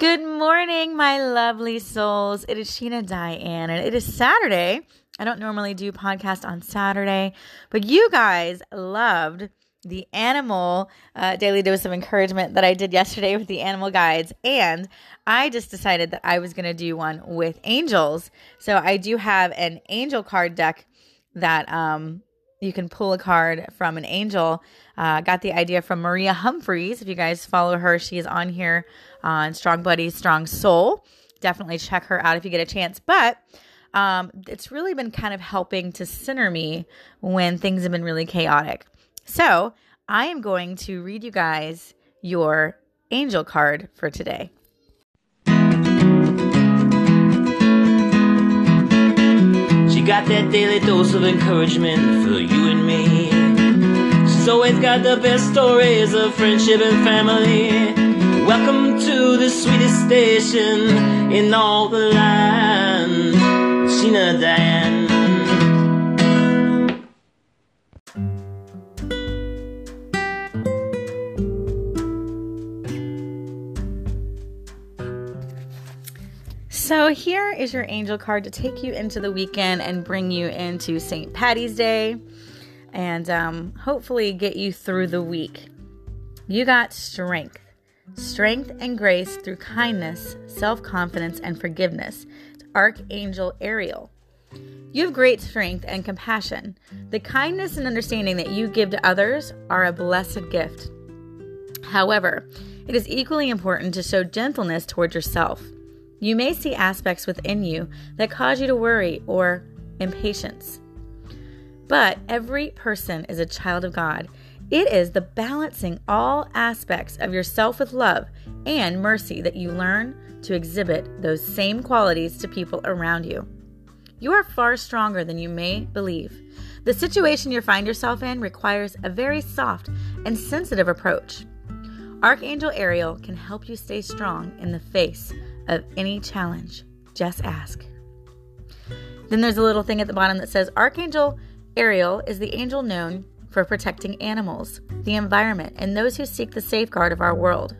Good morning, my lovely souls. It is Sheena Diane, and it is Saturday. I don't normally do podcast on Saturday, but you guys loved the animal uh, daily dose of encouragement that I did yesterday with the animal guides, and I just decided that I was going to do one with angels. So I do have an angel card deck that um, you can pull a card from an angel. Uh, got the idea from Maria Humphreys. If you guys follow her, she is on here on Strong Buddies, Strong Soul. Definitely check her out if you get a chance. But um, it's really been kind of helping to center me when things have been really chaotic. So I am going to read you guys your angel card for today. Got that daily dose of encouragement for you and me. She's always got the best stories of friendship and family. Welcome to the sweetest station in all the land. So, here is your angel card to take you into the weekend and bring you into St. Patty's Day and um, hopefully get you through the week. You got strength, strength and grace through kindness, self confidence, and forgiveness. Archangel Ariel. You have great strength and compassion. The kindness and understanding that you give to others are a blessed gift. However, it is equally important to show gentleness toward yourself. You may see aspects within you that cause you to worry or impatience. But every person is a child of God. It is the balancing all aspects of yourself with love and mercy that you learn to exhibit those same qualities to people around you. You are far stronger than you may believe. The situation you find yourself in requires a very soft and sensitive approach. Archangel Ariel can help you stay strong in the face of any challenge. Just ask. Then there's a little thing at the bottom that says Archangel Ariel is the angel known for protecting animals, the environment, and those who seek the safeguard of our world.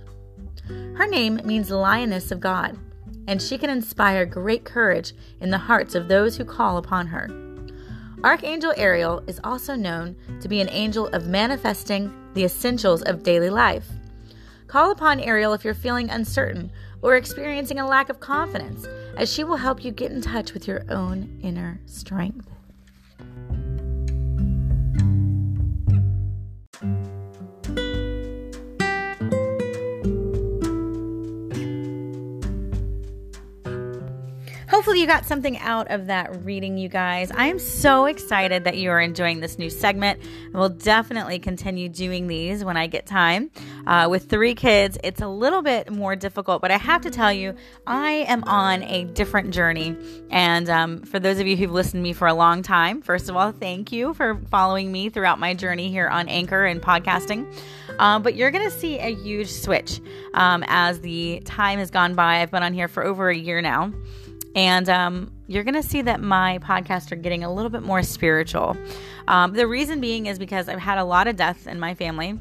Her name means lioness of God, and she can inspire great courage in the hearts of those who call upon her. Archangel Ariel is also known to be an angel of manifesting the essentials of daily life. Call upon Ariel if you're feeling uncertain or experiencing a lack of confidence, as she will help you get in touch with your own inner strength. Hopefully, you got something out of that reading, you guys. I am so excited that you are enjoying this new segment. We'll definitely continue doing these when I get time. Uh, with three kids, it's a little bit more difficult, but I have to tell you, I am on a different journey. And um, for those of you who've listened to me for a long time, first of all, thank you for following me throughout my journey here on Anchor and podcasting. Um, but you're going to see a huge switch um, as the time has gone by. I've been on here for over a year now. And um, you're going to see that my podcasts are getting a little bit more spiritual. Um, the reason being is because I've had a lot of deaths in my family,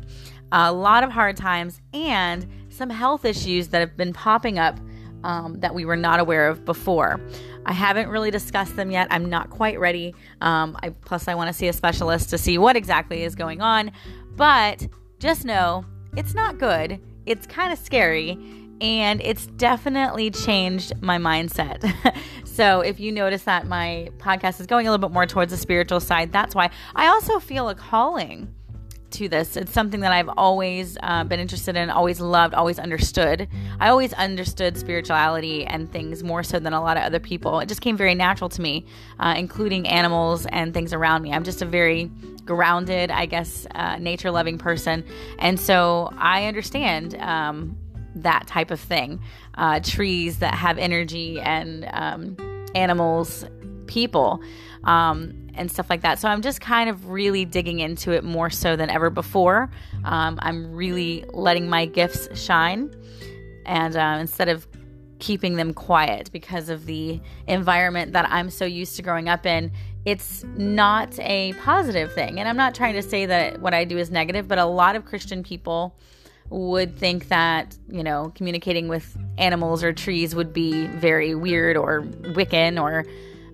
a lot of hard times, and some health issues that have been popping up um, that we were not aware of before. I haven't really discussed them yet. I'm not quite ready. Um, I, plus, I want to see a specialist to see what exactly is going on. But just know it's not good. It's kind of scary and it's definitely changed my mindset. so, if you notice that my podcast is going a little bit more towards the spiritual side, that's why I also feel a calling to this. It's something that I've always uh, been interested in, always loved, always understood. I always understood spirituality and things more so than a lot of other people. It just came very natural to me, uh, including animals and things around me. I'm just a very grounded, I guess, uh, nature loving person. And so I understand. Um, that type of thing. Uh, trees that have energy and um, animals, people, um, and stuff like that. So I'm just kind of really digging into it more so than ever before. Um, I'm really letting my gifts shine, and uh, instead of keeping them quiet because of the environment that I'm so used to growing up in, it's not a positive thing. And I'm not trying to say that what I do is negative, but a lot of Christian people would think that, you know, communicating with animals or trees would be very weird or Wiccan or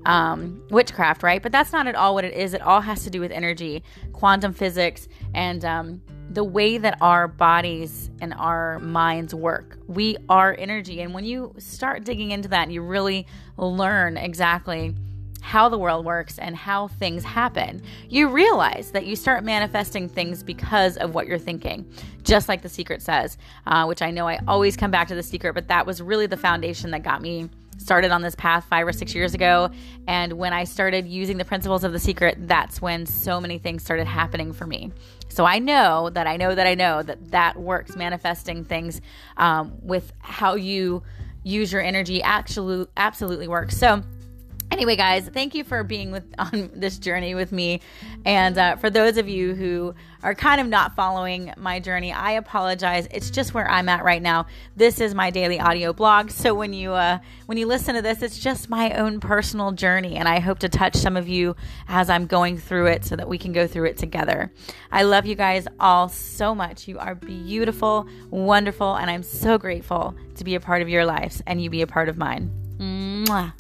um, witchcraft, right? But that's not at all what it is. It all has to do with energy, quantum physics, and um, the way that our bodies and our minds work. We are energy. And when you start digging into that you really learn exactly how the world works and how things happen, you realize that you start manifesting things because of what you're thinking, just like the secret says, uh, which I know I always come back to the secret, but that was really the foundation that got me started on this path five or six years ago. And when I started using the principles of the secret, that's when so many things started happening for me. So I know that I know that I know that that works, manifesting things um, with how you use your energy actually absolutely works. So anyway guys thank you for being with on this journey with me. And uh, for those of you who are kind of not following my journey i apologize. It's just where i'm at right now. This is my daily audio blog. So when you uh, when you listen to this it's just my own personal journey. And i hope to touch some of you as i'm going through it so that we can go through it together. I love you guys all so much. You are beautiful wonderful and i'm so grateful to be a part of your lives and you be a part of mine. Mwah.